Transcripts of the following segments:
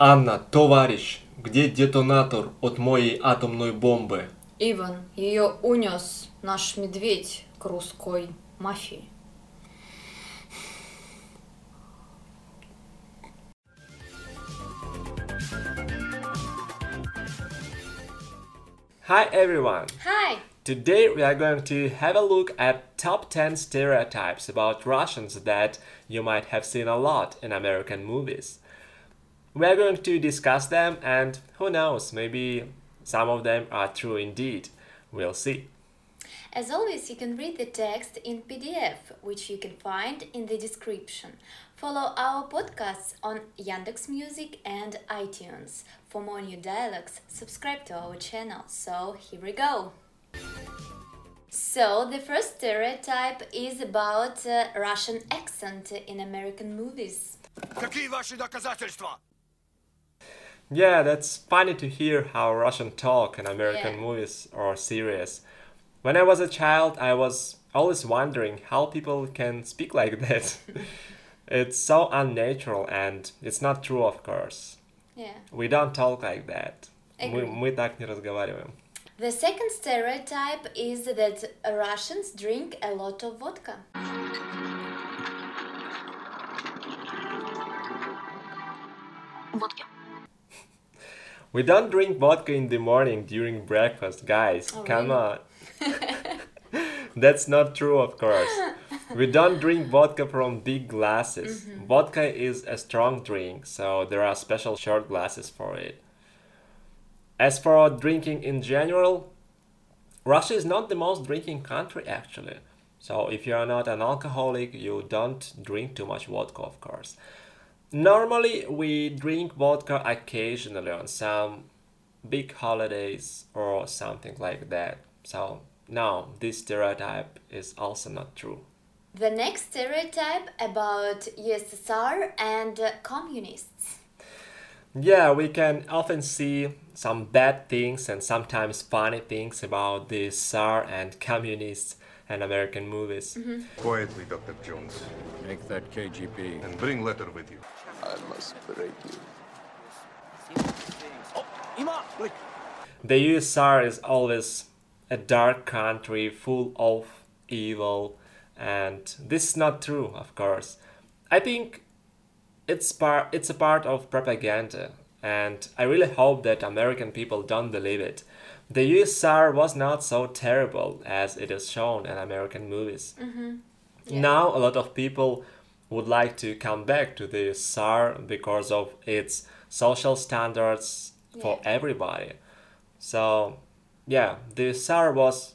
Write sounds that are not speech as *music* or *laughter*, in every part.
Анна, товарищ, где детонатор от моей атомной бомбы? Иван, ее унес наш медведь к русской мафии. Hi everyone! Hi! Today we are going to have a look at top 10 stereotypes about Russians that you might have seen a lot in American movies. We are going to discuss them and who knows, maybe some of them are true indeed. We'll see. As always, you can read the text in PDF, which you can find in the description. Follow our podcasts on Yandex Music and iTunes. For more new dialogues, subscribe to our channel. So, here we go. So, the first stereotype is about uh, Russian accent in American movies. Какие ваши доказательства? Yeah, that's funny to hear how Russian talk in American Yeah. movies or series. When I was a child, I was always wondering how people can speak like *laughs* that. it's so unnatural and it's not true, of course. Yeah. We don't talk like that. Мы, Agree. мы так не разговариваем. The second stereotype is that Russians drink a lot of vodka. Водки. We don't drink vodka in the morning during breakfast, guys. Oh, Come really? on. *laughs* That's not true, of course. We don't drink vodka from big glasses. Mm-hmm. Vodka is a strong drink, so there are special short glasses for it. As for drinking in general, Russia is not the most drinking country actually. So if you are not an alcoholic, you don't drink too much vodka, of course. Normally, we drink vodka occasionally on some big holidays or something like that. So, no, this stereotype is also not true. The next stereotype about USSR and communists. Yeah, we can often see some bad things and sometimes funny things about the USSR and communists and American movies. Mm-hmm. Quietly, Dr. Jones, Make that KGB. and bring letter with you. I must break you. Oh, the USSR is always a dark country full of evil, and this is not true, of course. I think it's part it's a part of propaganda, and I really hope that American people don't believe it. The USSR was not so terrible as it is shown in American movies. Mm-hmm. Yeah. Now a lot of people would like to come back to the USSR because of its social standards for everybody. So, yeah, the USSR was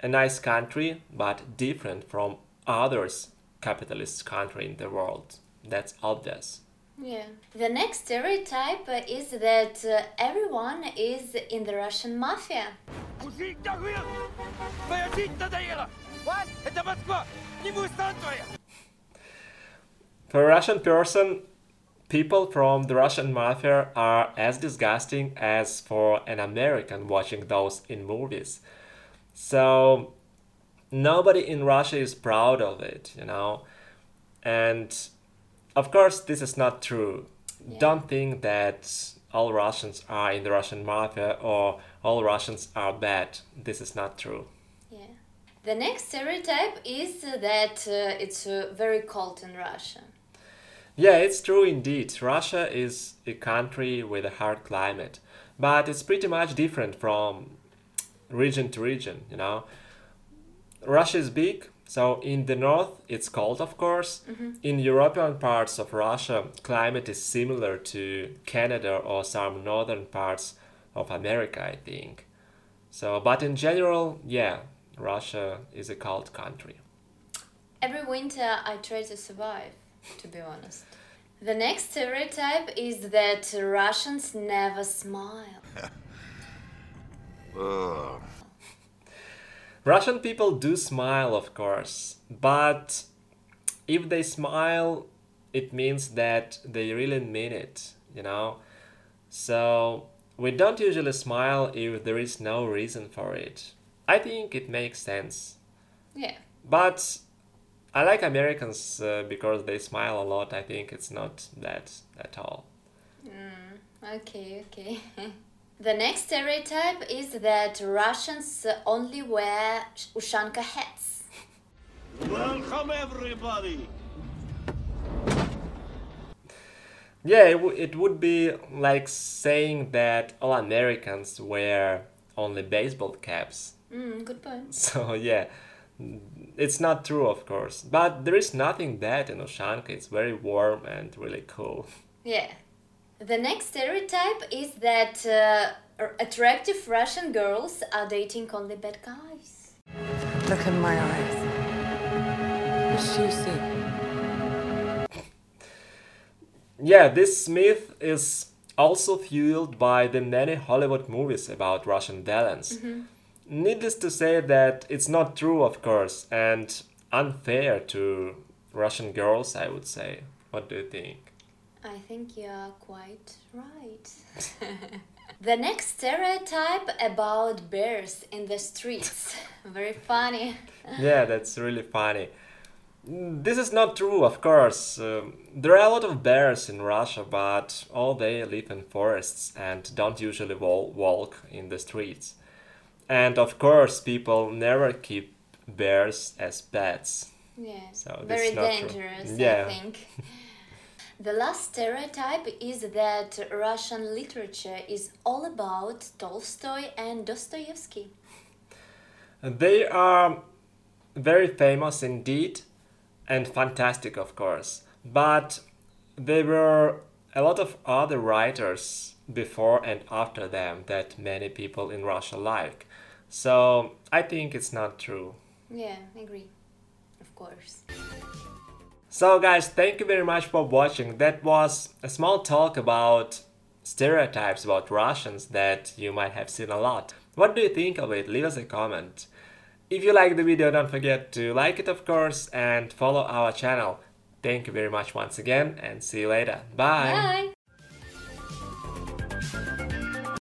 a nice country, but different from others capitalist country in the world. That's obvious. Yeah. The next stereotype is that uh, everyone is in the Russian mafia. *laughs* For a Russian person, people from the Russian mafia are as disgusting as for an American watching those in movies. So nobody in Russia is proud of it, you know? And of course, this is not true. Yeah. Don't think that all Russians are in the Russian mafia or all Russians are bad. This is not true. Yeah. The next stereotype is that uh, it's uh, very cold in Russia. Yeah, it's true indeed. Russia is a country with a hard climate, but it's pretty much different from region to region, you know. Russia is big, so in the north it's cold, of course. Mm-hmm. In European parts of Russia, climate is similar to Canada or some northern parts of America, I think. So, but in general, yeah, Russia is a cold country. Every winter I try to survive, to be honest. The next stereotype is that Russians never smile. *laughs* Russian people do smile, of course, but if they smile, it means that they really mean it, you know? So we don't usually smile if there is no reason for it. I think it makes sense. Yeah. But I like Americans uh, because they smile a lot. I think it's not that at all. Okay, okay. *laughs* the next stereotype is that Russians only wear ushanka hats. Welcome, everybody. Yeah, it, w- it would be like saying that all Americans wear only baseball caps. Mm, good point. *laughs* So yeah, it's not true, of course. But there is nothing bad in Ushanka, It's very warm and really cool. Yeah. The next stereotype is that uh, attractive Russian girls are dating only bad guys. Look in my eyes. What do you see? Yeah, this myth is also fueled by the many Hollywood movies about Russian villains. Needless to say that it's not true, of course, and unfair to Russian girls, I would say. What do you think? I think you are quite right. *laughs* the next stereotype about bears in the streets. *laughs* Very funny. *laughs* yeah, that's really funny. This is not true, of course. Um, there are a lot of bears in Russia, but all they live in forests and don't usually wal- walk in the streets. And of course, people never keep bears as pets. Yeah. So Very not true. dangerous, Yeah. Think. The last stereotype is that Russian literature is all about Tolstoy and Dostoevsky. They are very famous indeed and fantastic, of course. But there were a lot of other writers before and after them that many people in Russia like. So I think it's not true. Yeah, I agree. Of course. So, guys, thank you very much for watching. That was a small talk about stereotypes about Russians that you might have seen a lot. What do you think of it? Leave us a comment. If you like the video, don't forget to like it, of course, and follow our channel. Thank you very much once again, and see you later. Bye. Bye.